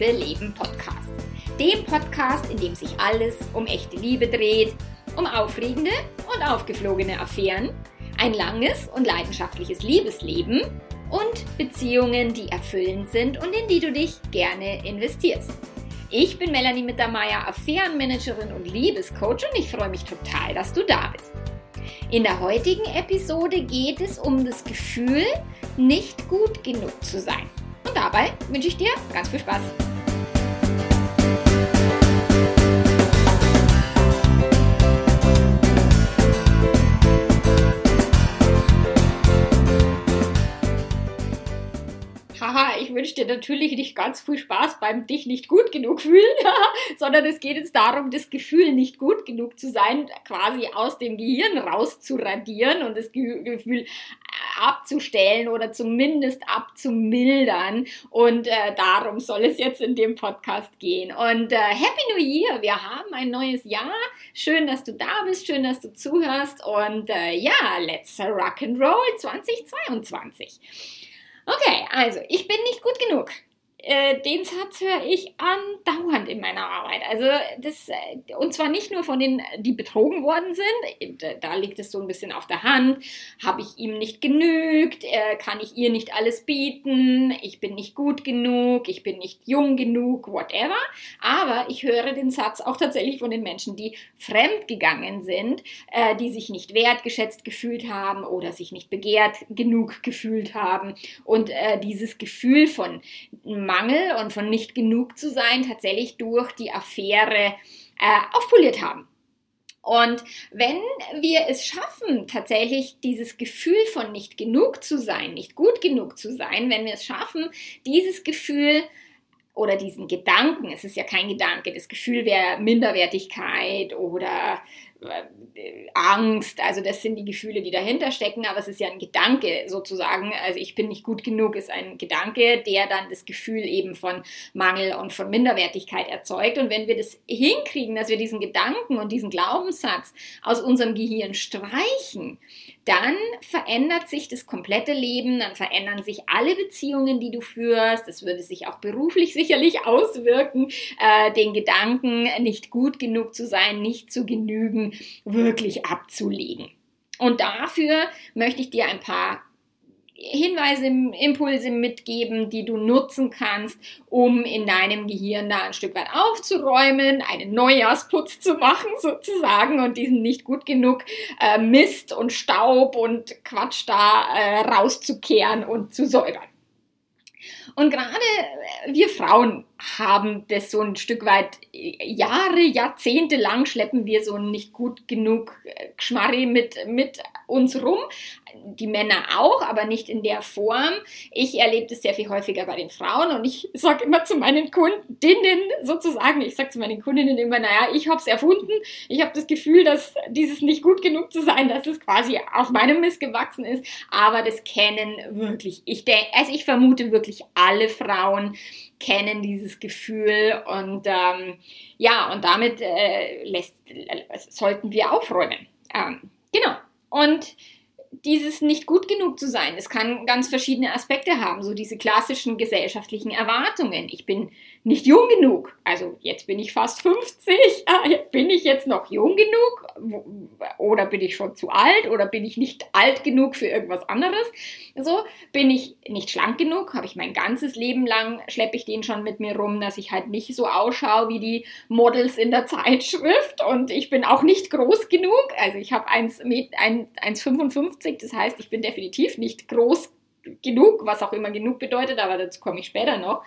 Liebe Leben Podcast. Dem Podcast, in dem sich alles um echte Liebe dreht, um aufregende und aufgeflogene Affären, ein langes und leidenschaftliches Liebesleben und Beziehungen, die erfüllend sind und in die du dich gerne investierst. Ich bin Melanie Mittermeier, Affärenmanagerin und Liebescoach und ich freue mich total, dass du da bist. In der heutigen Episode geht es um das Gefühl, nicht gut genug zu sein. Und dabei wünsche ich dir ganz viel Spaß. Haha, ich wünsche dir natürlich nicht ganz viel Spaß beim dich nicht gut genug fühlen, sondern es geht jetzt darum, das Gefühl nicht gut genug zu sein, quasi aus dem Gehirn rauszuradieren und das Gefühl abzustellen oder zumindest abzumildern. Und äh, darum soll es jetzt in dem Podcast gehen. Und äh, Happy New Year! Wir haben ein neues Jahr. Schön, dass du da bist, schön, dass du zuhörst. Und äh, ja, let's rock and roll 2022. Okay, also ich bin nicht gut genug. Äh, den Satz höre ich andauernd in meiner Arbeit. Also das, äh, und zwar nicht nur von denen, die betrogen worden sind, da liegt es so ein bisschen auf der Hand, habe ich ihm nicht genügt, äh, kann ich ihr nicht alles bieten, ich bin nicht gut genug, ich bin nicht jung genug, whatever. Aber ich höre den Satz auch tatsächlich von den Menschen, die fremd gegangen sind, die sich nicht wertgeschätzt gefühlt haben oder sich nicht begehrt genug gefühlt haben. Und dieses Gefühl von Mangel und von nicht genug zu sein tatsächlich durch die Affäre äh, aufpoliert haben. Und wenn wir es schaffen, tatsächlich dieses Gefühl von nicht genug zu sein, nicht gut genug zu sein, wenn wir es schaffen, dieses Gefühl oder diesen Gedanken, es ist ja kein Gedanke, das Gefühl wäre Minderwertigkeit oder Angst, also das sind die Gefühle, die dahinter stecken, aber es ist ja ein Gedanke sozusagen. Also ich bin nicht gut genug ist ein Gedanke, der dann das Gefühl eben von Mangel und von Minderwertigkeit erzeugt. Und wenn wir das hinkriegen, dass wir diesen Gedanken und diesen Glaubenssatz aus unserem Gehirn streichen, dann verändert sich das komplette Leben, dann verändern sich alle Beziehungen, die du führst. Das würde sich auch beruflich sicherlich auswirken, äh, den Gedanken, nicht gut genug zu sein, nicht zu genügen, wirklich abzulegen. Und dafür möchte ich dir ein paar Hinweise, Impulse mitgeben, die du nutzen kannst, um in deinem Gehirn da ein Stück weit aufzuräumen, einen Neujahrsputz zu machen sozusagen und diesen nicht gut genug äh, Mist und Staub und Quatsch da äh, rauszukehren und zu säubern. Und gerade äh, wir Frauen haben das so ein Stück weit äh, Jahre, Jahrzehnte lang schleppen wir so nicht gut genug äh, Geschmarri mit, mit uns rum. Die Männer auch, aber nicht in der Form. Ich erlebe das sehr viel häufiger bei den Frauen und ich sage immer zu meinen Kundinnen sozusagen, ich sage zu meinen Kundinnen immer, naja, ich habe es erfunden. Ich habe das Gefühl, dass dieses nicht gut genug zu sein, dass es quasi auf meinem Mist gewachsen ist. Aber das kennen wirklich, ich denke, also ich vermute wirklich alle Frauen kennen dieses Gefühl und ähm, ja, und damit äh, lässt, äh, sollten wir aufräumen. Ähm, genau. Und dieses nicht gut genug zu sein, es kann ganz verschiedene Aspekte haben, so diese klassischen gesellschaftlichen Erwartungen. Ich bin nicht jung genug, also jetzt bin ich fast 50, bin ich jetzt noch jung genug oder bin ich schon zu alt oder bin ich nicht alt genug für irgendwas anderes? So, bin ich nicht schlank genug, habe ich mein ganzes Leben lang, schleppe ich den schon mit mir rum, dass ich halt nicht so ausschaue wie die Models in der Zeitschrift und ich bin auch nicht groß genug, also ich habe 1,55 1,50. Das heißt, ich bin definitiv nicht groß genug, was auch immer genug bedeutet, aber dazu komme ich später noch.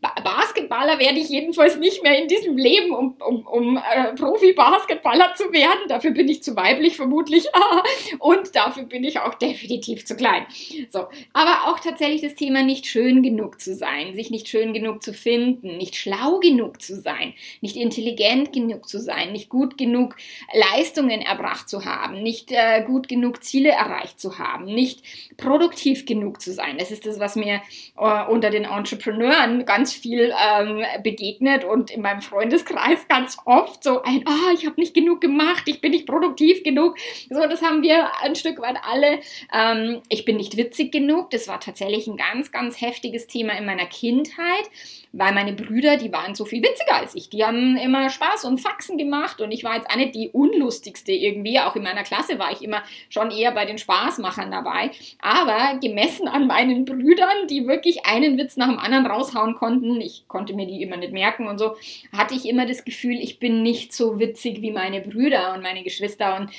Basketballer werde ich jedenfalls nicht mehr in diesem Leben, um, um, um äh, Profi-Basketballer zu werden. Dafür bin ich zu weiblich vermutlich. und dafür bin ich auch definitiv zu klein. So, aber auch tatsächlich das Thema nicht schön genug zu sein, sich nicht schön genug zu finden, nicht schlau genug zu sein, nicht intelligent genug zu sein, nicht gut genug Leistungen erbracht zu haben, nicht äh, gut genug Ziele erreicht zu haben, nicht produktiv genug zu sein. Das ist das, was mir äh, unter den Entrepreneuren ganz ganz viel ähm, begegnet und in meinem Freundeskreis ganz oft so ein, oh, ich habe nicht genug gemacht, ich bin nicht produktiv genug. So, das haben wir ein Stück weit alle. Ähm, ich bin nicht witzig genug. Das war tatsächlich ein ganz, ganz heftiges Thema in meiner Kindheit, weil meine Brüder, die waren so viel witziger als ich. Die haben immer Spaß und Faxen gemacht und ich war jetzt eine die unlustigste irgendwie. Auch in meiner Klasse war ich immer schon eher bei den Spaßmachern dabei. Aber gemessen an meinen Brüdern, die wirklich einen Witz nach dem anderen raushauen konnten, ich konnte mir die immer nicht merken und so, hatte ich immer das Gefühl, ich bin nicht so witzig wie meine Brüder und meine Geschwister und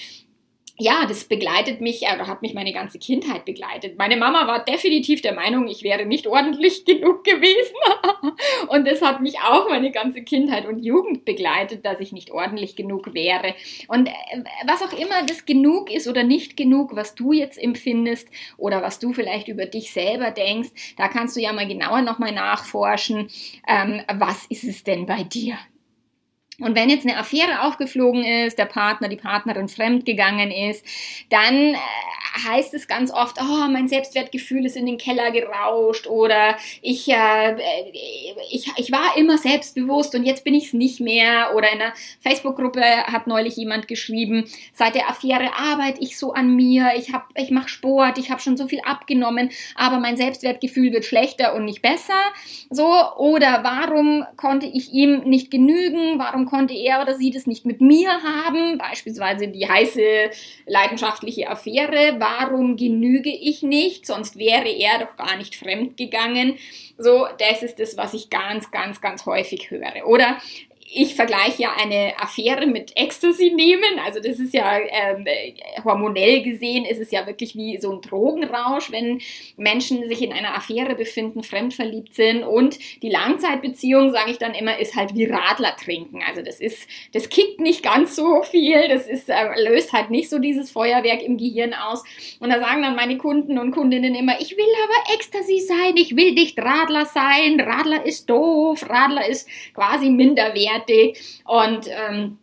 ja, das begleitet mich, oder hat mich meine ganze Kindheit begleitet. Meine Mama war definitiv der Meinung, ich wäre nicht ordentlich genug gewesen. und das hat mich auch meine ganze Kindheit und Jugend begleitet, dass ich nicht ordentlich genug wäre. Und äh, was auch immer das genug ist oder nicht genug, was du jetzt empfindest oder was du vielleicht über dich selber denkst, da kannst du ja mal genauer nochmal nachforschen. Ähm, was ist es denn bei dir? Und wenn jetzt eine Affäre aufgeflogen ist, der Partner, die Partnerin fremdgegangen ist, dann äh, heißt es ganz oft, oh, mein Selbstwertgefühl ist in den Keller gerauscht oder ich, äh, ich, ich war immer selbstbewusst und jetzt bin ich es nicht mehr. Oder in einer Facebook-Gruppe hat neulich jemand geschrieben, seit der Affäre arbeite ich so an mir, ich, hab, ich mache Sport, ich habe schon so viel abgenommen, aber mein Selbstwertgefühl wird schlechter und nicht besser. So, oder warum konnte ich ihm nicht genügen? Warum konnte er oder sie das nicht mit mir haben, beispielsweise die heiße leidenschaftliche Affäre, warum genüge ich nicht, sonst wäre er doch gar nicht fremd gegangen. So, das ist das, was ich ganz, ganz, ganz häufig höre. Oder ich vergleiche ja eine Affäre mit Ecstasy nehmen. Also das ist ja ähm, hormonell gesehen, ist es ja wirklich wie so ein Drogenrausch, wenn Menschen sich in einer Affäre befinden, fremdverliebt sind. Und die Langzeitbeziehung, sage ich dann immer, ist halt wie Radler trinken. Also das ist, das kickt nicht ganz so viel, das ist, äh, löst halt nicht so dieses Feuerwerk im Gehirn aus. Und da sagen dann meine Kunden und Kundinnen immer, ich will aber Ecstasy sein, ich will nicht Radler sein, Radler ist doof, Radler ist quasi minderwert fertig. Und ähm,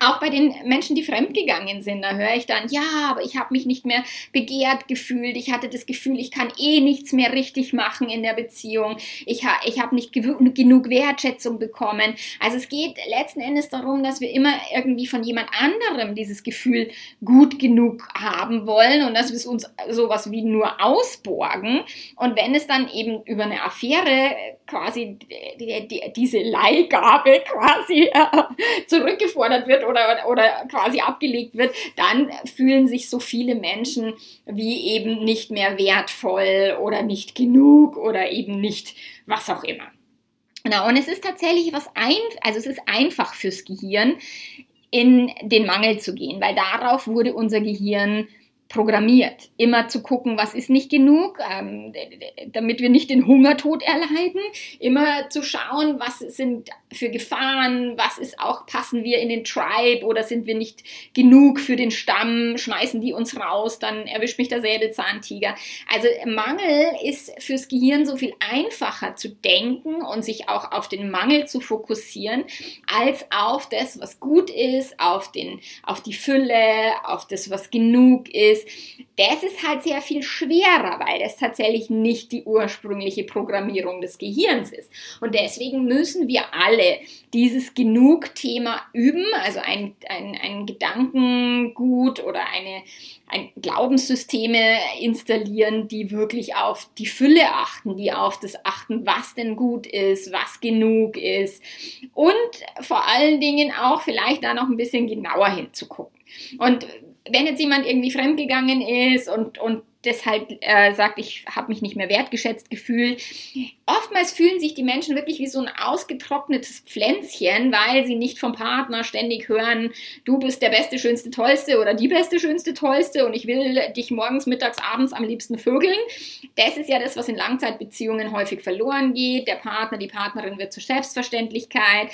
auch bei den Menschen, die fremdgegangen sind, da höre ich dann, ja, aber ich habe mich nicht mehr begehrt gefühlt. Ich hatte das Gefühl, ich kann eh nichts mehr richtig machen in der Beziehung. Ich, ha ich habe nicht genug Wertschätzung bekommen. Also es geht letzten Endes darum, dass wir immer irgendwie von jemand anderem dieses Gefühl gut genug haben wollen und dass wir es uns sowas wie nur ausborgen. Und wenn es dann eben über eine Affäre quasi die, die, diese Leihgabe quasi äh, zurückgefordert wird, oder, oder quasi abgelegt wird, dann fühlen sich so viele Menschen wie eben nicht mehr wertvoll oder nicht genug oder eben nicht was auch immer. Na, und es ist tatsächlich was ein, also es ist einfach fürs Gehirn, in den Mangel zu gehen, weil darauf wurde unser Gehirn programmiert, immer zu gucken, was ist nicht genug, ähm, damit wir nicht den Hungertod erleiden, immer zu schauen, was sind für Gefahren, was ist auch, passen wir in den Tribe oder sind wir nicht genug für den Stamm, schmeißen die uns raus, dann erwischt mich der Säbelzahntiger. Also Mangel ist fürs Gehirn so viel einfacher zu denken und sich auch auf den Mangel zu fokussieren, als auf das, was gut ist, auf, den, auf die Fülle, auf das, was genug ist. Das ist halt sehr viel schwerer, weil das tatsächlich nicht die ursprüngliche Programmierung des Gehirns ist. Und deswegen müssen wir alle alle dieses Genug-Thema üben, also ein, ein, ein Gedankengut oder eine, ein Glaubenssysteme installieren, die wirklich auf die Fülle achten, die auf das achten, was denn gut ist, was genug ist und vor allen Dingen auch vielleicht da noch ein bisschen genauer hinzugucken. Und wenn jetzt jemand irgendwie fremdgegangen ist und, und deshalb äh, sagt, ich habe mich nicht mehr wertgeschätzt gefühlt. Oftmals fühlen sich die Menschen wirklich wie so ein ausgetrocknetes Pflänzchen, weil sie nicht vom Partner ständig hören, du bist der beste, schönste, tollste oder die beste, schönste, tollste und ich will dich morgens, mittags, abends am liebsten vögeln. Das ist ja das, was in Langzeitbeziehungen häufig verloren geht. Der Partner, die Partnerin wird zur Selbstverständlichkeit.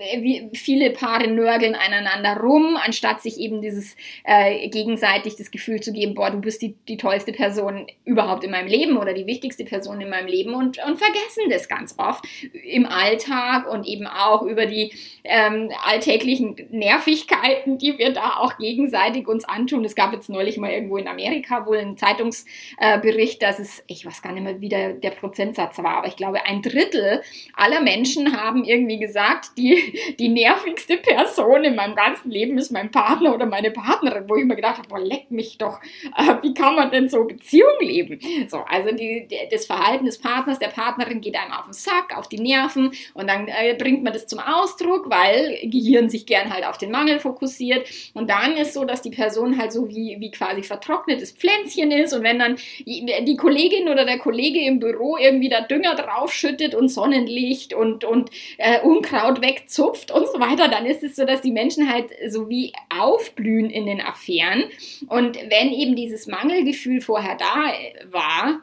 Äh, viele Paare nörgeln aneinander rum, anstatt sich eben dieses äh, gegenseitig das Gefühl zu geben, boah, du bist die, die tollste tollste Person überhaupt in meinem Leben oder die wichtigste Person in meinem Leben und, und vergessen das ganz oft im Alltag und eben auch über die ähm, alltäglichen Nervigkeiten, die wir da auch gegenseitig uns antun. Es gab jetzt neulich mal irgendwo in Amerika wohl einen Zeitungsbericht, dass es, ich weiß gar nicht mehr, wie der, der Prozentsatz war, aber ich glaube, ein Drittel aller Menschen haben irgendwie gesagt, die, die nervigste Person in meinem ganzen Leben ist mein Partner oder meine Partnerin, wo ich mir gedacht habe, boah, leck mich doch, äh, wie kann man denn so Beziehung leben? So, also die, die, das Verhalten des Partners, der Partnerin geht einem auf den Sack, auf die Nerven und dann äh, bringt man das zum Ausdruck, weil Gehirn sich gern halt auf den Mangel fokussiert und dann ist so, dass die Person halt so wie, wie quasi vertrocknetes Pflänzchen ist und wenn dann die Kollegin oder der Kollege im Büro irgendwie da Dünger draufschüttet und Sonnenlicht und, und äh, Unkraut wegzupft und so weiter, dann ist es so, dass die Menschen halt so wie aufblühen in den Affären und wenn eben dieses Mangelgefühl vorher da war,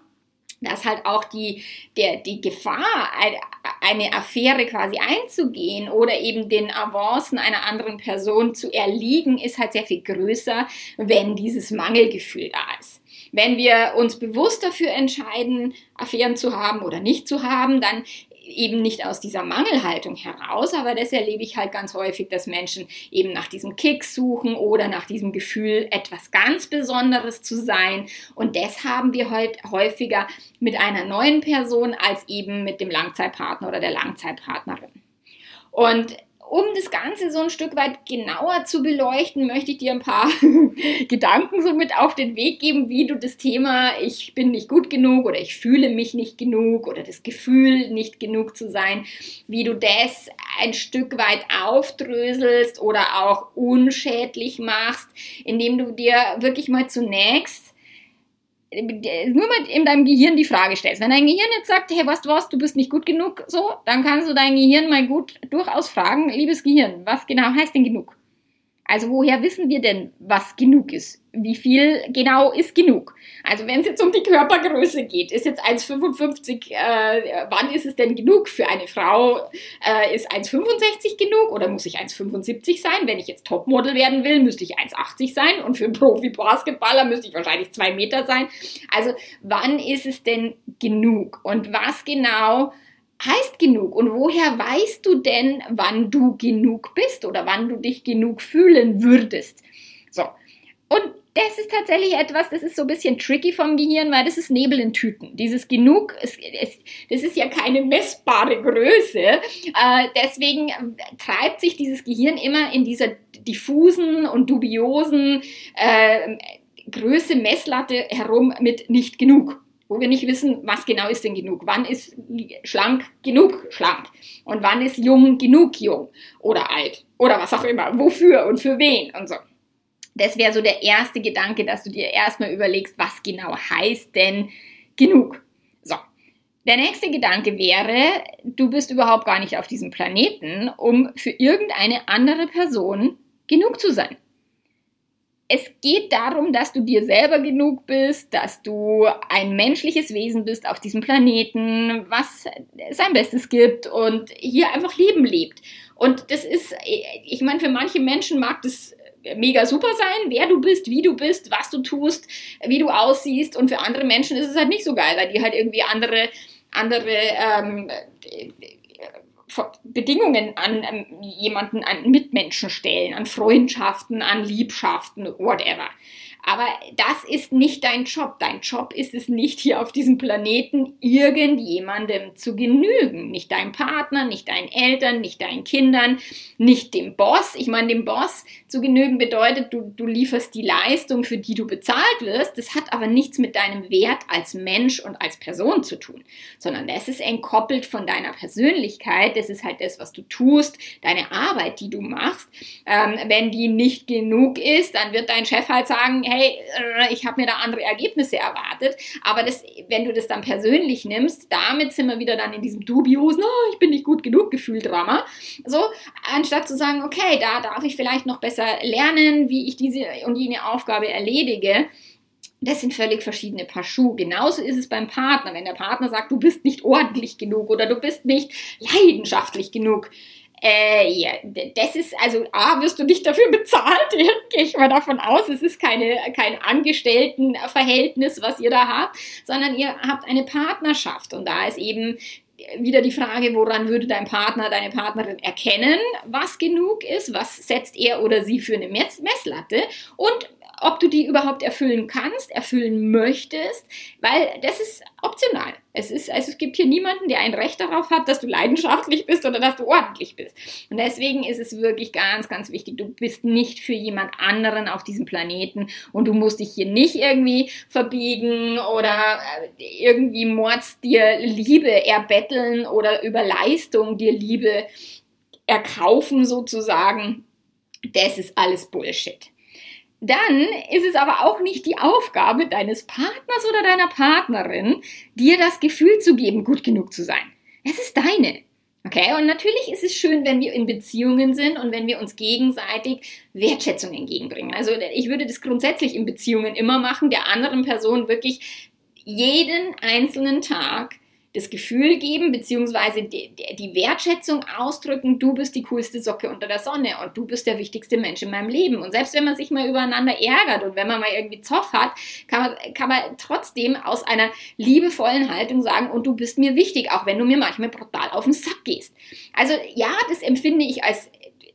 dass halt auch die, der, die Gefahr, eine Affäre quasi einzugehen oder eben den Avancen einer anderen Person zu erliegen, ist halt sehr viel größer, wenn dieses Mangelgefühl da ist. Wenn wir uns bewusst dafür entscheiden, Affären zu haben oder nicht zu haben, dann eben nicht aus dieser Mangelhaltung heraus, aber das erlebe ich halt ganz häufig, dass Menschen eben nach diesem Kick suchen oder nach diesem Gefühl, etwas ganz Besonderes zu sein. Und das haben wir heute häufiger mit einer neuen Person als eben mit dem Langzeitpartner oder der Langzeitpartnerin. Und um das Ganze so ein Stück weit genauer zu beleuchten, möchte ich dir ein paar Gedanken so mit auf den Weg geben, wie du das Thema ich bin nicht gut genug oder ich fühle mich nicht genug oder das Gefühl nicht genug zu sein, wie du das ein Stück weit aufdröselst oder auch unschädlich machst, indem du dir wirklich mal zunächst nur mal in deinem Gehirn die Frage stellst. Wenn dein Gehirn jetzt sagt, hey, was du was, du bist nicht gut genug, so, dann kannst du dein Gehirn mal gut durchaus fragen, liebes Gehirn, was genau heißt denn genug? Also woher wissen wir denn, was genug ist? Wie viel genau ist genug? Also wenn es jetzt um die Körpergröße geht, ist jetzt 1,55, äh, wann ist es denn genug? Für eine Frau äh, ist 1,65 genug oder muss ich 1,75 sein? Wenn ich jetzt Topmodel werden will, müsste ich 1,80 sein und für einen Profi-Basketballer müsste ich wahrscheinlich 2 Meter sein. Also wann ist es denn genug? Und was genau heißt genug? Und woher weißt du denn, wann du genug bist oder wann du dich genug fühlen würdest? So. Und das ist tatsächlich etwas, das ist so ein bisschen tricky vom Gehirn, weil das ist Nebel in Tüten. Dieses Genug, ist, ist, das ist ja keine messbare Größe. Äh, deswegen treibt sich dieses Gehirn immer in dieser diffusen und dubiosen äh, Größe Messlatte herum mit nicht genug wo wir nicht wissen, was genau ist denn genug. Wann ist schlank genug schlank? Und wann ist jung genug jung? Oder alt? Oder was auch immer. Wofür und für wen und so. Das wäre so der erste Gedanke, dass du dir erstmal überlegst, was genau heißt denn genug. So. Der nächste Gedanke wäre, du bist überhaupt gar nicht auf diesem Planeten, um für irgendeine andere Person genug zu sein es geht darum, dass du dir selber genug bist, dass du ein menschliches Wesen bist auf diesem Planeten, was sein Bestes gibt und hier einfach Leben lebt. Und das ist, ich meine, für manche Menschen mag das mega super sein, wer du bist, wie du bist, was du tust, wie du aussiehst. Und für andere Menschen ist es halt nicht so geil, weil die halt irgendwie andere, andere ähm, Bedingungen an ähm, jemanden, an Mitmenschen stellen, an Freundschaften, an Liebschaften, whatever. Aber das ist nicht dein Job. Dein Job ist es nicht, hier auf diesem Planeten irgendjemandem zu genügen. Nicht deinem Partner, nicht deinen Eltern, nicht deinen Kindern, nicht dem Boss. Ich meine, dem Boss zu genügen bedeutet, du, du lieferst die Leistung, für die du bezahlt wirst. Das hat aber nichts mit deinem Wert als Mensch und als Person zu tun, sondern das ist entkoppelt von deiner Persönlichkeit. Das ist halt das, was du tust, deine Arbeit, die du machst. Ähm, wenn die nicht genug ist, dann wird dein Chef halt sagen, hey, äh, ich habe mir da andere Ergebnisse erwartet. Aber das, wenn du das dann persönlich nimmst, damit sind wir wieder dann in diesem dubiosen, oh, ich bin nicht gut genug Gefühl Drama. So, anstatt zu sagen, okay, da darf ich vielleicht noch besser lernen, wie ich diese und jene Aufgabe erledige. Das sind völlig verschiedene Paar Schuhe. Genauso ist es beim Partner. Wenn der Partner sagt, du bist nicht ordentlich genug oder du bist nicht leidenschaftlich genug, Äh, ja, das ist, also A, wirst du nicht dafür bezahlt, gehe ich mal davon aus. Es ist keine, kein Angestelltenverhältnis, was ihr da habt, sondern ihr habt eine Partnerschaft. Und da ist eben wieder die Frage, woran würde dein Partner, deine Partnerin erkennen, was genug ist, was setzt er oder sie für eine Mess Messlatte und ob du die überhaupt erfüllen kannst, erfüllen möchtest, weil das ist optional. Es, ist, also es gibt hier niemanden, der ein Recht darauf hat, dass du leidenschaftlich bist oder dass du ordentlich bist. Und deswegen ist es wirklich ganz, ganz wichtig, du bist nicht für jemand anderen auf diesem Planeten und du musst dich hier nicht irgendwie verbiegen oder äh, irgendwie mords dir Liebe erbetteln oder über Leistung dir Liebe erkaufen sozusagen. Das ist alles Bullshit dann ist es aber auch nicht die Aufgabe deines Partners oder deiner Partnerin, dir das Gefühl zu geben, gut genug zu sein. Es ist deine. Okay, und natürlich ist es schön, wenn wir in Beziehungen sind und wenn wir uns gegenseitig Wertschätzung entgegenbringen. Also ich würde das grundsätzlich in Beziehungen immer machen, der anderen Person wirklich jeden einzelnen Tag das Gefühl geben, beziehungsweise die, die, Wertschätzung ausdrücken, du bist die coolste Socke unter der Sonne und du bist der wichtigste Mensch in meinem Leben. Und selbst wenn man sich mal übereinander ärgert und wenn man mal irgendwie Zoff hat, kann man, kann man trotzdem aus einer liebevollen Haltung sagen, und du bist mir wichtig, auch wenn du mir manchmal brutal auf den Sack gehst. Also ja, das empfinde ich als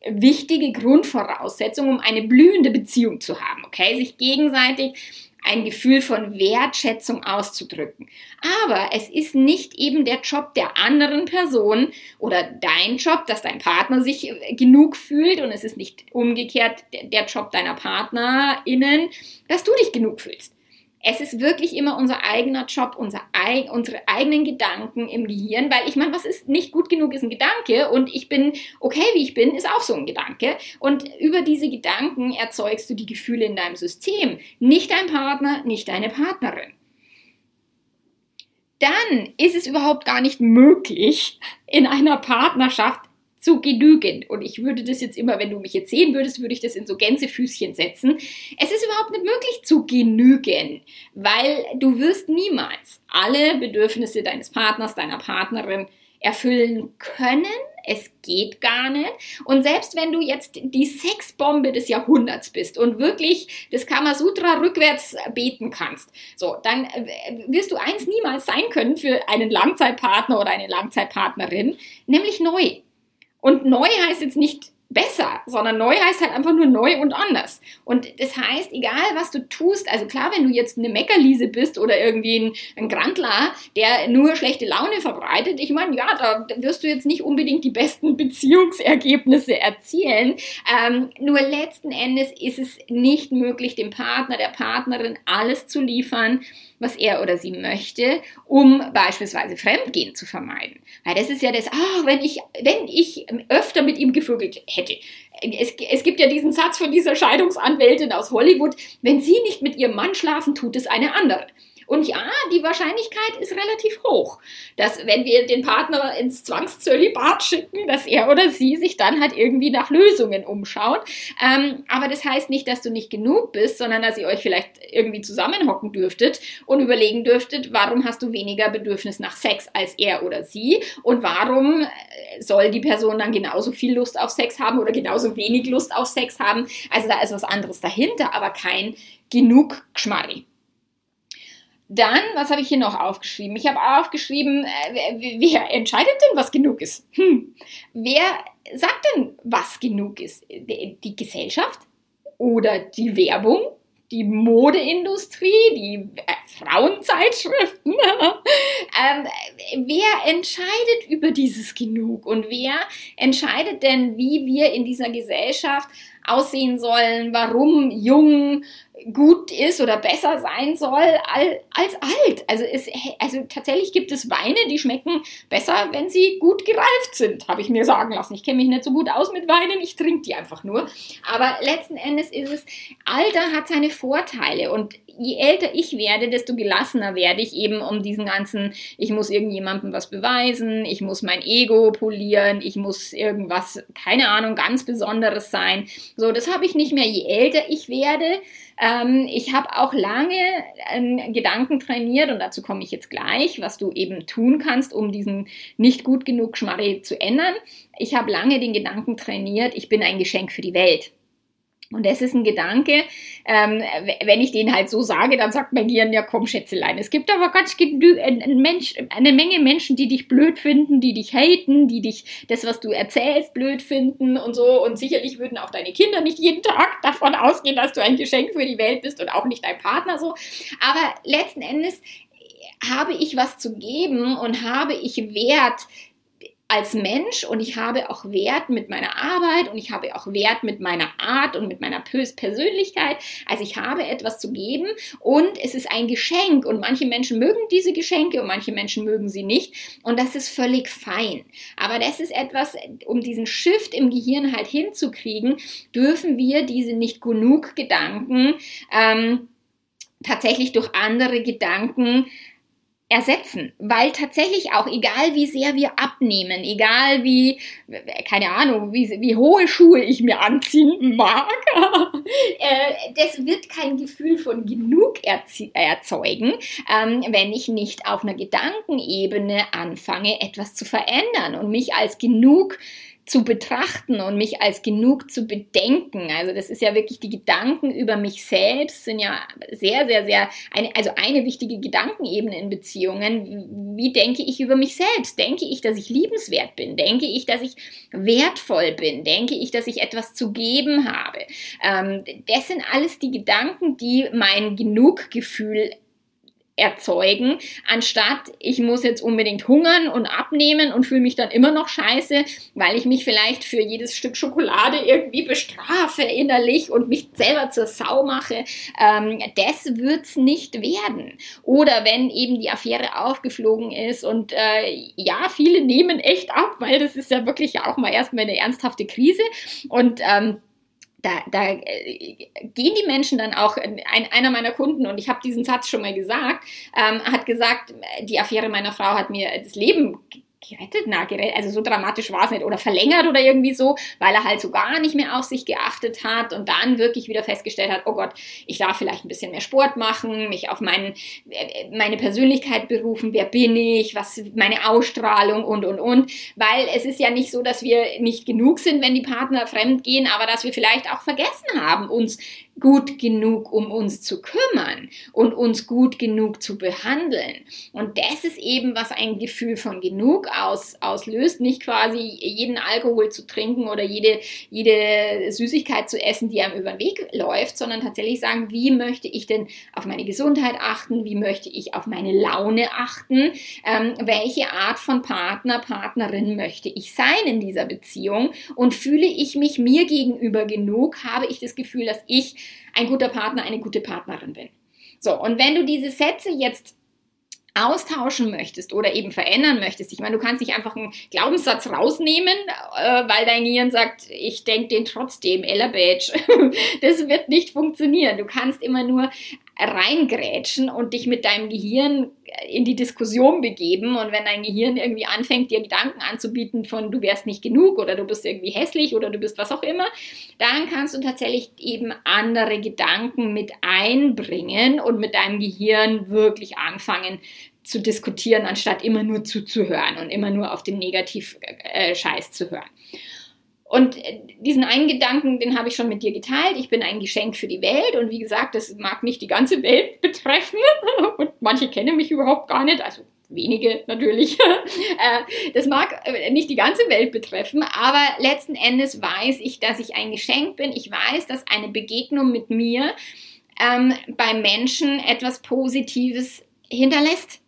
wichtige Grundvoraussetzung, um eine blühende Beziehung zu haben, okay? Sich gegenseitig ein Gefühl von Wertschätzung auszudrücken. Aber es ist nicht eben der Job der anderen Person oder dein Job, dass dein Partner sich genug fühlt und es ist nicht umgekehrt der Job deiner PartnerInnen, dass du dich genug fühlst. Es ist wirklich immer unser eigener Job, unser, unsere eigenen Gedanken im Gehirn, weil ich meine, was ist nicht gut genug, ist ein Gedanke und ich bin okay, wie ich bin, ist auch so ein Gedanke. Und über diese Gedanken erzeugst du die Gefühle in deinem System, nicht dein Partner, nicht deine Partnerin dann ist es überhaupt gar nicht möglich, in einer Partnerschaft zu genügen. Und ich würde das jetzt immer, wenn du mich jetzt sehen würdest, würde ich das in so Gänsefüßchen setzen. Es ist überhaupt nicht möglich zu genügen, weil du wirst niemals alle Bedürfnisse deines Partners, deiner Partnerin erfüllen können. Es geht gar nicht. Und selbst wenn du jetzt die Sexbombe des Jahrhunderts bist und wirklich das Kamasutra rückwärts beten kannst, so, dann äh, wirst du eins niemals sein können für einen Langzeitpartner oder eine Langzeitpartnerin, nämlich neu. Und neu heißt jetzt nicht besser, sondern neu heißt halt einfach nur neu und anders. Und das heißt, egal was du tust, also klar, wenn du jetzt eine Meckerliese bist oder irgendwie ein, ein Grandler, der nur schlechte Laune verbreitet, ich meine, ja, da wirst du jetzt nicht unbedingt die besten Beziehungsergebnisse erzielen. Ähm, nur letzten Endes ist es nicht möglich, dem Partner, der Partnerin alles zu liefern, was er oder sie möchte, um beispielsweise Fremdgehen zu vermeiden. Weil das ist ja das, ah, wenn ich, wenn ich öfter mit ihm gevögelt hätte. Es, es gibt ja diesen Satz von dieser Scheidungsanwältin aus Hollywood, wenn sie nicht mit ihrem Mann schlafen, tut es eine andere. Und ja, die Wahrscheinlichkeit ist relativ hoch, dass wenn wir den Partner ins Zwangszölibat schicken, dass er oder sie sich dann halt irgendwie nach Lösungen umschaut. Ähm, aber das heißt nicht, dass du nicht genug bist, sondern dass ihr euch vielleicht irgendwie zusammenhocken dürftet und überlegen dürftet, warum hast du weniger Bedürfnis nach Sex als er oder sie und warum äh, soll die Person dann genauso viel Lust auf Sex haben oder genauso wenig Lust auf Sex haben. Also da ist was anderes dahinter, aber kein genug Geschmarri. Dann, was habe ich hier noch aufgeschrieben? Ich habe aufgeschrieben, äh, wer entscheidet denn, was genug ist? Hm. Wer sagt denn, was genug ist? Die Gesellschaft oder die Werbung? Die Modeindustrie, die äh, Frauenzeitschriften. ähm, wer entscheidet über dieses Genug und wer entscheidet denn, wie wir in dieser Gesellschaft aussehen sollen, warum jung gut ist oder besser sein soll als alt. Also, es, also tatsächlich gibt es Weine, die schmecken besser, wenn sie gut gereift sind, habe ich mir sagen lassen. Ich kenne mich nicht so gut aus mit Weinen, ich trinke die einfach nur. Aber letzten Endes ist es, Alter hat seine Vorteile und je älter ich werde, desto gelassener werde ich eben um diesen ganzen, ich muss irgendjemandem was beweisen, ich muss mein Ego polieren, ich muss irgendwas, keine Ahnung, ganz Besonderes sein. So, das habe ich nicht mehr, je älter ich werde. Ähm, ich habe auch lange einen Gedanken trainiert und dazu komme ich jetzt gleich, was du eben tun kannst, um diesen nicht gut genug Schmarri zu ändern. Ich habe lange den Gedanken trainiert, ich bin ein Geschenk für die Welt. Und das ist ein Gedanke, ähm, wenn ich den halt so sage, dann sagt mein Gehirn, ja komm Schätzelein. Es gibt aber ganz ein Mensch, eine Menge Menschen, die dich blöd finden, die dich haten, die dich das, was du erzählst, blöd finden und so. Und sicherlich würden auch deine Kinder nicht jeden Tag davon ausgehen, dass du ein Geschenk für die Welt bist und auch nicht dein Partner so. Aber letzten Endes habe ich was zu geben und habe ich Wert als Mensch und ich habe auch Wert mit meiner Arbeit und ich habe auch Wert mit meiner Art und mit meiner Persönlichkeit. Also ich habe etwas zu geben und es ist ein Geschenk und manche Menschen mögen diese Geschenke und manche Menschen mögen sie nicht und das ist völlig fein. Aber das ist etwas, um diesen Shift im Gehirn halt hinzukriegen, dürfen wir diese nicht genug Gedanken ähm, tatsächlich durch andere Gedanken ersetzen, weil tatsächlich auch, egal wie sehr wir abnehmen, egal wie, keine Ahnung, wie, wie hohe Schuhe ich mir anziehen mag, äh, das wird kein Gefühl von genug erzeugen, ähm, wenn ich nicht auf einer Gedankenebene anfange, etwas zu verändern und mich als genug zu betrachten und mich als genug zu bedenken. Also das ist ja wirklich die Gedanken über mich selbst sind ja sehr, sehr, sehr, eine, also eine wichtige Gedankenebene in Beziehungen. Wie denke ich über mich selbst? Denke ich, dass ich liebenswert bin? Denke ich, dass ich wertvoll bin? Denke ich, dass ich etwas zu geben habe? Ähm, das sind alles die Gedanken, die mein Genuggefühl erzeugen, anstatt ich muss jetzt unbedingt hungern und abnehmen und fühle mich dann immer noch scheiße, weil ich mich vielleicht für jedes Stück Schokolade irgendwie bestrafe innerlich und mich selber zur Sau mache. Ähm, das wird's nicht werden. Oder wenn eben die Affäre aufgeflogen ist und äh, ja, viele nehmen echt ab, weil das ist ja wirklich auch mal erstmal eine ernsthafte Krise und ähm, da, da äh, gehen die Menschen dann auch, ein, einer meiner Kunden, und ich habe diesen Satz schon mal gesagt, ähm, hat gesagt, die Affäre meiner Frau hat mir das Leben gerettet, na, gerettet, also so dramatisch war es nicht, oder verlängert oder irgendwie so, weil er halt so gar nicht mehr auf sich geachtet hat und dann wirklich wieder festgestellt hat, oh Gott, ich darf vielleicht ein bisschen mehr Sport machen, mich auf meinen, äh, meine Persönlichkeit berufen, wer bin ich, was meine Ausstrahlung und und und, weil es ist ja nicht so, dass wir nicht genug sind, wenn die Partner fremd gehen, aber dass wir vielleicht auch vergessen haben, uns gut genug um uns zu kümmern und uns gut genug zu behandeln. Und das ist eben, was ein Gefühl von genug aus, auslöst. Nicht quasi jeden Alkohol zu trinken oder jede, jede Süßigkeit zu essen, die einem über den Weg läuft, sondern tatsächlich sagen, wie möchte ich denn auf meine Gesundheit achten? Wie möchte ich auf meine Laune achten? Ähm, welche Art von Partner, Partnerin möchte ich sein in dieser Beziehung? Und fühle ich mich mir gegenüber genug? Habe ich das Gefühl, dass ich ein guter Partner, eine gute Partnerin bin. So, und wenn du diese Sätze jetzt austauschen möchtest oder eben verändern möchtest. Ich meine, du kannst nicht einfach einen Glaubenssatz rausnehmen, äh, weil dein Gehirn sagt, ich denke den trotzdem, Ella Badge. das wird nicht funktionieren. Du kannst immer nur reingrätschen und dich mit deinem Gehirn in die Diskussion begeben. Und wenn dein Gehirn irgendwie anfängt, dir Gedanken anzubieten von du wärst nicht genug oder du bist irgendwie hässlich oder du bist was auch immer, dann kannst du tatsächlich eben andere Gedanken mit einbringen und mit deinem Gehirn wirklich anfangen zu diskutieren, anstatt immer nur zuzuhören und immer nur auf den Negativ-Scheiß äh, zu hören. Und äh, diesen einen Gedanken, den habe ich schon mit dir geteilt. Ich bin ein Geschenk für die Welt. Und wie gesagt, das mag nicht die ganze Welt betreffen. Und manche kennen mich überhaupt gar nicht. Also wenige natürlich. Äh, das mag nicht die ganze Welt betreffen, aber letzten Endes weiß ich, dass ich ein Geschenk bin. Ich weiß, dass eine Begegnung mit mir ähm, beim Menschen etwas Positives hinterlässt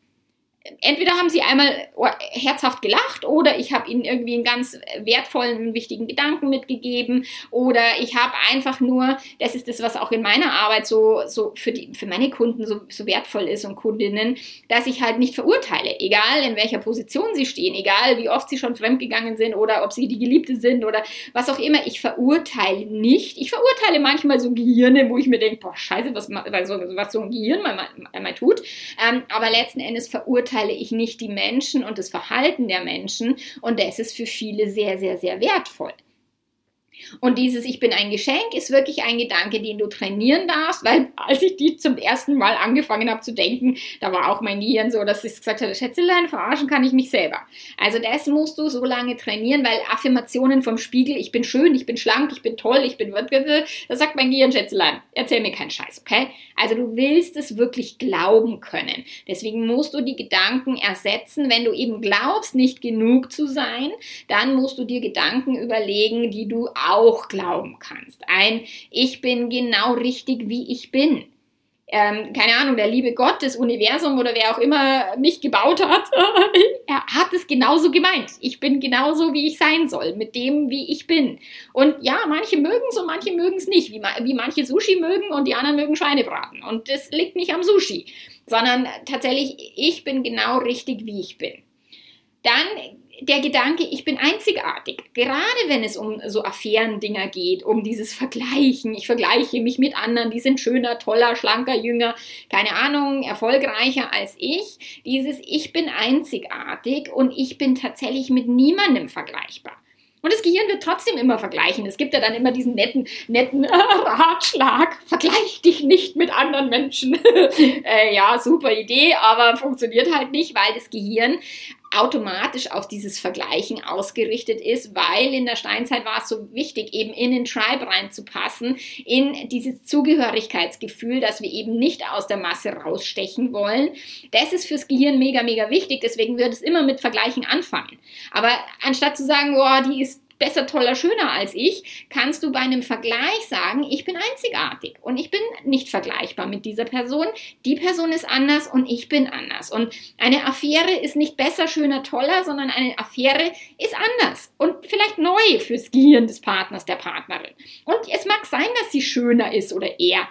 entweder haben sie einmal herzhaft gelacht oder ich habe ihnen irgendwie einen ganz wertvollen, wichtigen Gedanken mitgegeben oder ich habe einfach nur, das ist das, was auch in meiner Arbeit so, so für, die, für meine Kunden so, so wertvoll ist und Kundinnen, dass ich halt nicht verurteile, egal in welcher Position sie stehen, egal wie oft sie schon fremdgegangen sind oder ob sie die Geliebte sind oder was auch immer, ich verurteile nicht. Ich verurteile manchmal so Gehirne, wo ich mir denke, boah, scheiße, was, was so ein Gehirn mal, mal, mal tut, ähm, aber letzten Endes verurteile beurteile ich nicht die Menschen und das Verhalten der Menschen und das ist für viele sehr, sehr, sehr wertvoll. Und dieses Ich bin ein Geschenk ist wirklich ein Gedanke, den du trainieren darfst, weil als ich die zum ersten Mal angefangen habe zu denken, da war auch mein Gehirn so, dass ich gesagt habe, Schätzelein, verarschen kann ich mich selber. Also das musst du so lange trainieren, weil Affirmationen vom Spiegel, ich bin schön, ich bin schlank, ich bin toll, ich bin, da sagt mein Gehirn, Schätzelein, erzähl mir keinen Scheiß, okay? Also du willst es wirklich glauben können. Deswegen musst du die Gedanken ersetzen. Wenn du eben glaubst, nicht genug zu sein, dann musst du dir Gedanken überlegen, die du auch glauben kannst. Ein Ich bin genau richtig, wie ich bin. Ähm, keine Ahnung, der liebe Gott, das Universum oder wer auch immer mich gebaut hat, er hat es genauso gemeint. Ich bin genauso, wie ich sein soll, mit dem, wie ich bin. Und ja, manche mögen es und manche mögen es nicht, wie, wie manche Sushi mögen und die anderen mögen Schweinebraten. Und das liegt nicht am Sushi, sondern tatsächlich, ich bin genau richtig, wie ich bin. Dann der Gedanke, ich bin einzigartig, gerade wenn es um so Affären-Dinger geht, um dieses Vergleichen. Ich vergleiche mich mit anderen, die sind schöner, toller, schlanker, jünger, keine Ahnung, erfolgreicher als ich. Dieses Ich bin einzigartig und ich bin tatsächlich mit niemandem vergleichbar. Und das Gehirn wird trotzdem immer vergleichen. Es gibt ja dann immer diesen netten, netten Ratschlag. Vergleich dich nicht mit anderen Menschen. äh, ja, super Idee, aber funktioniert halt nicht, weil das Gehirn automatisch auf dieses Vergleichen ausgerichtet ist, weil in der Steinzeit war es so wichtig, eben in den Tribe reinzupassen, in dieses Zugehörigkeitsgefühl, dass wir eben nicht aus der Masse rausstechen wollen. Das ist fürs Gehirn mega, mega wichtig, deswegen wird es immer mit Vergleichen anfangen. Aber anstatt zu sagen, boah, die ist besser, toller, schöner als ich, kannst du bei einem Vergleich sagen, ich bin einzigartig und ich bin nicht vergleichbar mit dieser Person. Die Person ist anders und ich bin anders. Und eine Affäre ist nicht besser, schöner, toller, sondern eine Affäre ist anders und vielleicht neu fürs Gehirn des Partners, der Partnerin. Und es mag sein, dass sie schöner ist oder er.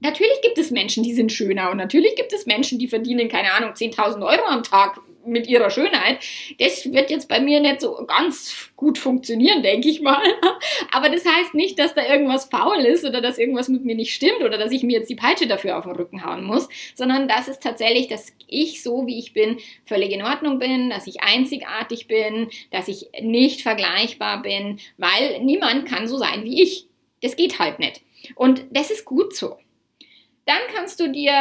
Natürlich gibt es Menschen, die sind schöner und natürlich gibt es Menschen, die verdienen, keine Ahnung, 10.000 Euro am Tag mit ihrer Schönheit. Das wird jetzt bei mir nicht so ganz gut funktionieren, denke ich mal. Aber das heißt nicht, dass da irgendwas faul ist oder dass irgendwas mit mir nicht stimmt oder dass ich mir jetzt die Peitsche dafür auf den Rücken hauen muss, sondern dass es tatsächlich, dass ich so wie ich bin, völlig in Ordnung bin, dass ich einzigartig bin, dass ich nicht vergleichbar bin, weil niemand kann so sein wie ich. Das geht halt nicht. Und das ist gut so dann kannst du dir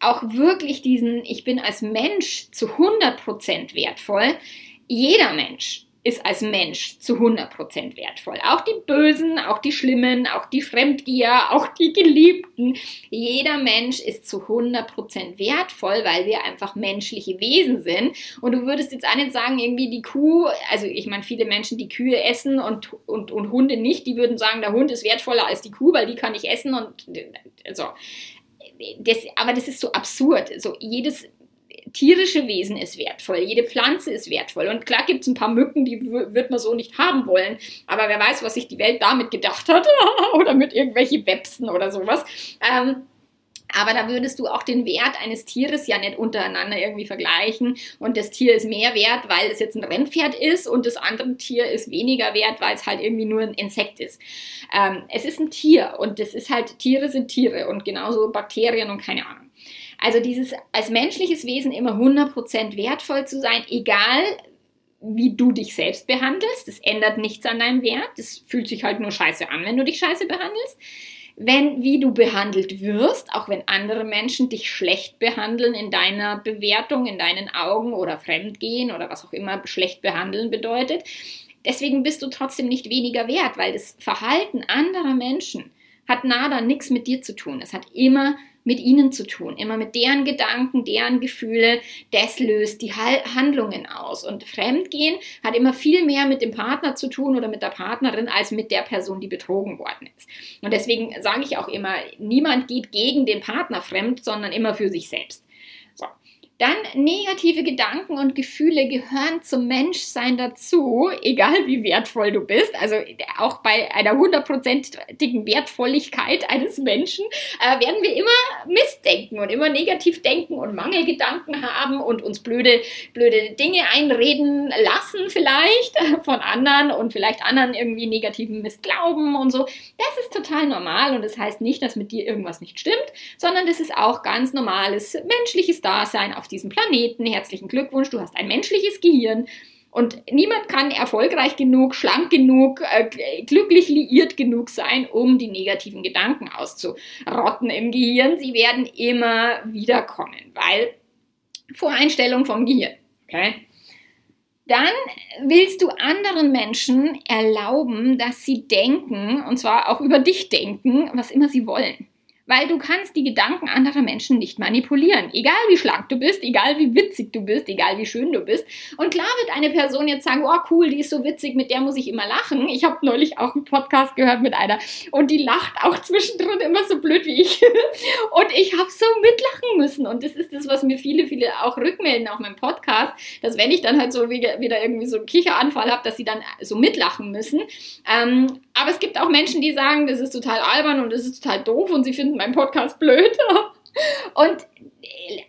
auch wirklich diesen, ich bin als Mensch zu 100% wertvoll. Jeder Mensch ist als Mensch zu 100% wertvoll. Auch die Bösen, auch die Schlimmen, auch die Fremdgier, auch die Geliebten. Jeder Mensch ist zu 100% wertvoll, weil wir einfach menschliche Wesen sind. Und du würdest jetzt auch nicht sagen, irgendwie die Kuh, also ich meine, viele Menschen, die Kühe essen und, und, und Hunde nicht, die würden sagen, der Hund ist wertvoller als die Kuh, weil die kann ich essen und so das, aber das ist so absurd. So jedes tierische Wesen ist wertvoll, jede Pflanze ist wertvoll. Und klar gibt es ein paar Mücken, die wird man so nicht haben wollen. Aber wer weiß, was sich die Welt damit gedacht hat. oder mit irgendwelchen Websen oder sowas. Ähm, aber da würdest du auch den Wert eines Tieres ja nicht untereinander irgendwie vergleichen. Und das Tier ist mehr wert, weil es jetzt ein Rennpferd ist und das andere Tier ist weniger wert, weil es halt irgendwie nur ein Insekt ist. Ähm, es ist ein Tier und das ist halt, Tiere sind Tiere und genauso Bakterien und keine Ahnung. Also dieses als menschliches Wesen immer 100% wertvoll zu sein, egal wie du dich selbst behandelst, das ändert nichts an deinem Wert. Das fühlt sich halt nur scheiße an, wenn du dich scheiße behandelst wenn wie du behandelt wirst, auch wenn andere Menschen dich schlecht behandeln in deiner Bewertung, in deinen Augen oder fremdgehen oder was auch immer schlecht behandeln bedeutet. Deswegen bist du trotzdem nicht weniger wert, weil das Verhalten anderer Menschen hat nada nichts mit dir zu tun. Es hat immer mit ihnen zu tun, immer mit deren Gedanken, deren Gefühle. Das löst die Handlungen aus. Und Fremdgehen hat immer viel mehr mit dem Partner zu tun oder mit der Partnerin als mit der Person, die betrogen worden ist. Und deswegen sage ich auch immer, niemand geht gegen den Partner fremd, sondern immer für sich selbst. Dann negative Gedanken und Gefühle gehören zum Menschsein dazu, egal wie wertvoll du bist. Also auch bei einer hundertprozentigen Wertvolligkeit eines Menschen äh, werden wir immer missdenken und immer negativ denken und Mangelgedanken haben und uns blöde, blöde Dinge einreden lassen vielleicht von anderen und vielleicht anderen irgendwie negativen Missglauben und so. Das ist total normal und das heißt nicht, dass mit dir irgendwas nicht stimmt, sondern das ist auch ganz normales menschliches Dasein auf diesem Planeten. Herzlichen Glückwunsch, du hast ein menschliches Gehirn Und niemand kann erfolgreich genug, schlank genug, äh, glücklich liiert genug sein, um die negativen Gedanken auszurotten im Gehirn. Sie werden immer wieder kommen, weil Voreinstellung vom Gehirn. Okay? Dann willst du anderen Menschen erlauben, dass sie denken, und zwar auch über dich denken, was immer sie wollen weil du kannst die Gedanken anderer Menschen nicht manipulieren. Egal wie schlank du bist, egal wie witzig du bist, egal wie schön du bist. Und klar wird eine Person jetzt sagen, oh cool, die ist so witzig, mit der muss ich immer lachen. Ich habe neulich auch einen Podcast gehört mit einer und die lacht auch zwischendrin immer so blöd wie ich. und ich habe so mitlachen müssen. Und das ist das, was mir viele, viele auch rückmelden auf meinem Podcast, dass wenn ich dann halt so wieder, irgendwie so einen Kicheranfall habe, dass sie dann so mitlachen müssen. Ähm, aber es gibt auch Menschen, die sagen, das ist total albern und das ist total doof und sie finden meinen Podcast blöd. Und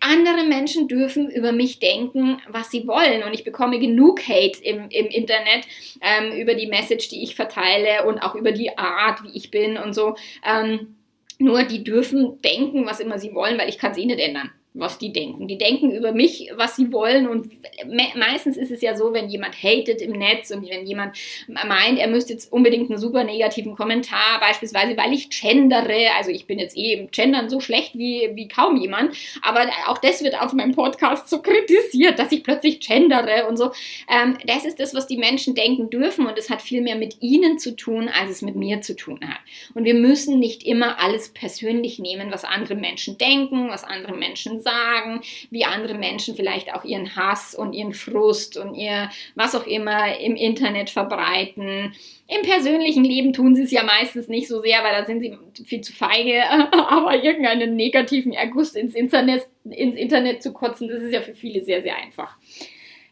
andere Menschen dürfen über mich denken, was sie wollen. Und ich bekomme genug Hate im, im Internet ähm, über die Message, die ich verteile und auch über die Art, wie ich bin und so. Ähm, nur die dürfen denken, was immer sie wollen, weil ich kann es eh nicht ändern was die denken. Die denken über mich, was sie wollen und me meistens ist es ja so, wenn jemand hatet im Netz und wenn jemand meint, er müsste jetzt unbedingt einen super negativen Kommentar, beispielsweise, weil ich gendere, also ich bin jetzt eh im Gendern so schlecht wie, wie kaum jemand, aber auch das wird auf meinem Podcast so kritisiert, dass ich plötzlich gendere und so. Ähm, das ist das, was die Menschen denken dürfen und es hat viel mehr mit ihnen zu tun, als es mit mir zu tun hat. Und wir müssen nicht immer alles persönlich nehmen, was andere Menschen denken, was andere Menschen sagen, wie andere Menschen vielleicht auch ihren Hass und ihren Frust und ihr was auch immer im Internet verbreiten. Im persönlichen Leben tun sie es ja meistens nicht so sehr, weil da sind sie viel zu feige, aber irgendeinen negativen Erguss ins Internet, ins Internet zu kotzen, das ist ja für viele sehr, sehr einfach.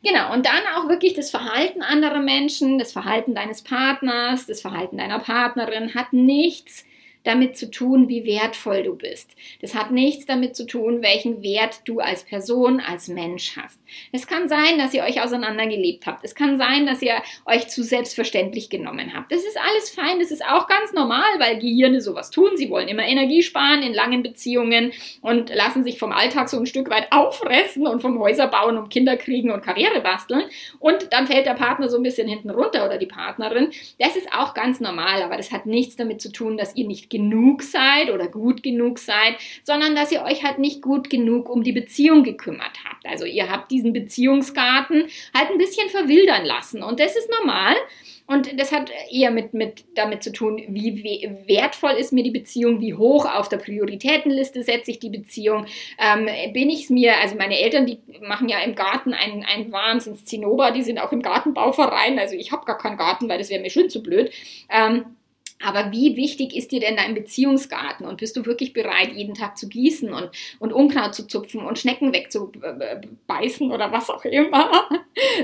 Genau, und dann auch wirklich das Verhalten anderer Menschen, das Verhalten deines Partners, das Verhalten deiner Partnerin hat nichts damit zu tun, wie wertvoll du bist. Das hat nichts damit zu tun, welchen Wert du als Person, als Mensch hast. Es kann sein, dass ihr euch auseinandergelebt habt. Es kann sein, dass ihr euch zu selbstverständlich genommen habt. Das ist alles fein, das ist auch ganz normal, weil Gehirne sowas tun. Sie wollen immer Energie sparen in langen Beziehungen und lassen sich vom Alltag so ein Stück weit auffressen und vom Häuser bauen und Kinder kriegen und Karriere basteln. Und dann fällt der Partner so ein bisschen hinten runter oder die Partnerin. Das ist auch ganz normal, aber das hat nichts damit zu tun, dass ihr nicht genug seid oder gut genug seid, sondern dass ihr euch halt nicht gut genug um die Beziehung gekümmert habt. Also ihr habt diesen Beziehungsgarten halt ein bisschen verwildern lassen und das ist normal. Und das hat eher mit, mit damit zu tun, wie wertvoll ist mir die Beziehung, wie hoch auf der Prioritätenliste setze ich die Beziehung. Ähm, bin ich es mir, also meine Eltern, die machen ja im Garten einen, einen Wahnsinns-Zinnober, die sind auch im Gartenbauverein, also ich habe gar keinen Garten, weil das wäre mir schön zu blöd. Ähm, aber wie wichtig ist dir denn dein Beziehungsgarten? Und bist du wirklich bereit, jeden Tag zu gießen und, und Unkraut zu zupfen und Schnecken wegzubeißen oder was auch immer?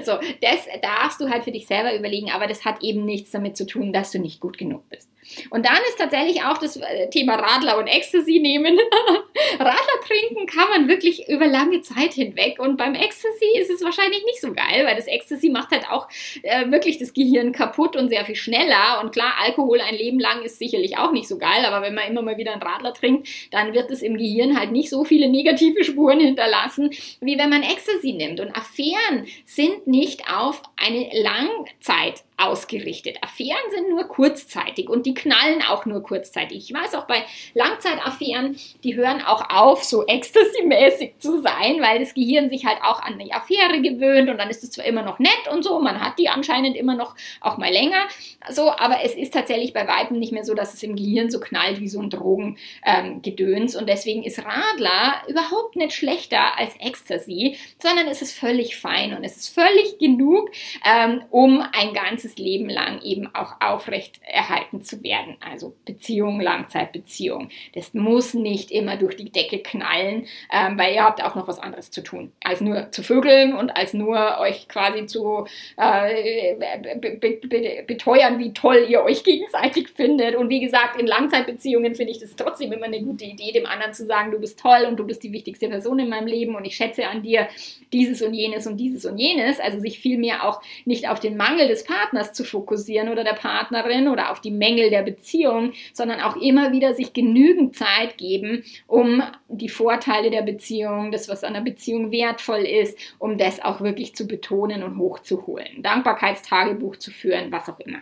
So, das darfst du halt für dich selber überlegen, aber das hat eben nichts damit zu tun, dass du nicht gut genug bist. Und dann ist tatsächlich auch das äh, Thema Radler und Ecstasy nehmen. Radler trinken kann man wirklich über lange Zeit hinweg. Und beim Ecstasy ist es wahrscheinlich nicht so geil, weil das Ecstasy macht halt auch äh, wirklich das Gehirn kaputt und sehr viel schneller. Und klar, Alkohol ein Leben lang ist sicherlich auch nicht so geil, aber wenn man immer mal wieder einen Radler trinkt, dann wird es im Gehirn halt nicht so viele negative Spuren hinterlassen, wie wenn man Ecstasy nimmt. Und Affären sind nicht auf eine Langzeit ausgerichtet. Affären sind nur kurzzeitig und die knallen auch nur kurzzeitig. Ich weiß auch bei Langzeitaffären, die hören auch auf, so ecstasy-mäßig zu sein, weil das Gehirn sich halt auch an die Affäre gewöhnt und dann ist es zwar immer noch nett und so, man hat die anscheinend immer noch auch mal länger, so, aber es ist tatsächlich bei Weitem nicht mehr so, dass es im Gehirn so knallt wie so ein Drogengedöns ähm, und deswegen ist Radler überhaupt nicht schlechter als Ecstasy, sondern es ist völlig fein und es ist völlig genug, ähm, um ein ganzes ganzes Leben lang eben auch aufrecht erhalten zu werden. Also Beziehung, Langzeitbeziehung. Das muss nicht immer durch die Decke knallen, ähm, weil ihr habt auch noch was anderes zu tun, als nur zu vögeln und als nur euch quasi zu äh, be be be beteuern, wie toll ihr euch gegenseitig findet. Und wie gesagt, in Langzeitbeziehungen finde ich das trotzdem immer eine gute Idee, dem anderen zu sagen, du bist toll und du bist die wichtigste Person in meinem Leben und ich schätze an dir dieses und jenes und dieses und jenes. Also sich vielmehr auch nicht auf den Mangel des Partners Partners zu fokussieren oder der Partnerin oder auf die Mängel der Beziehung, sondern auch immer wieder sich genügend Zeit geben, um die Vorteile der Beziehung, das, was an der Beziehung wertvoll ist, um das auch wirklich zu betonen und hochzuholen. Dankbarkeitstagebuch zu führen, was auch immer.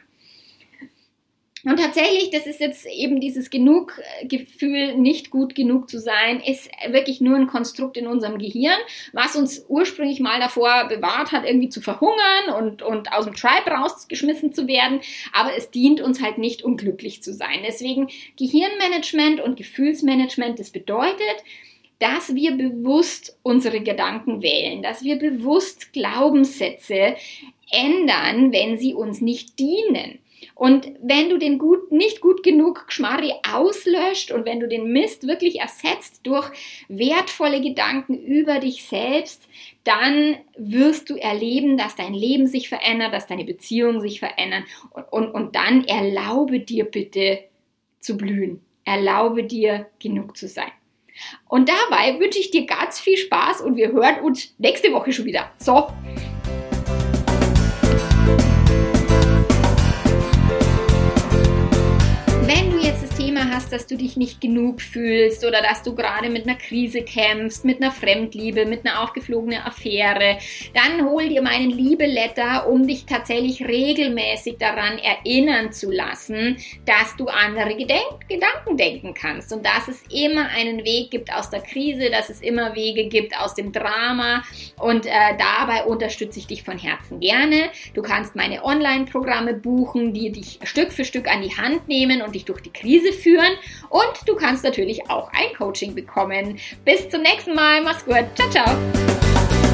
Und tatsächlich, das ist jetzt eben dieses Genug-Gefühl, nicht gut genug zu sein, ist wirklich nur ein Konstrukt in unserem Gehirn, was uns ursprünglich mal davor bewahrt hat, irgendwie zu verhungern und, und aus dem Tribe rausgeschmissen zu werden. Aber es dient uns halt nicht, um glücklich zu sein. Deswegen Gehirnmanagement und Gefühlsmanagement, das bedeutet, dass wir bewusst unsere Gedanken wählen, dass wir bewusst Glaubenssätze ändern, wenn sie uns nicht dienen. Und wenn du den gut, nicht gut genug Geschmarri auslöscht und wenn du den Mist wirklich ersetzt durch wertvolle Gedanken über dich selbst, dann wirst du erleben, dass dein Leben sich verändert, dass deine Beziehungen sich verändern. Und, und, und dann erlaube dir bitte zu blühen. Erlaube dir genug zu sein. Und dabei wünsche ich dir ganz viel Spaß und wir hören uns nächste Woche schon wieder. So. Hast, dass du dich nicht genug fühlst oder dass du gerade mit einer Krise kämpfst, mit einer Fremdliebe, mit einer aufgeflogenen Affäre, dann hol dir meinen Liebeletter, um dich tatsächlich regelmäßig daran erinnern zu lassen, dass du andere Gedenk Gedanken denken kannst. Und dass es immer einen Weg gibt aus der Krise, dass es immer Wege gibt aus dem Drama. Und äh, dabei unterstütze ich dich von Herzen gerne. Du kannst meine Online-Programme buchen, die dich Stück für Stück an die Hand nehmen und dich durch die Krise führen führen. Und du kannst natürlich auch ein Coaching bekommen. Bis zum nächsten Mal. Mach's gut. Ciao, ciao.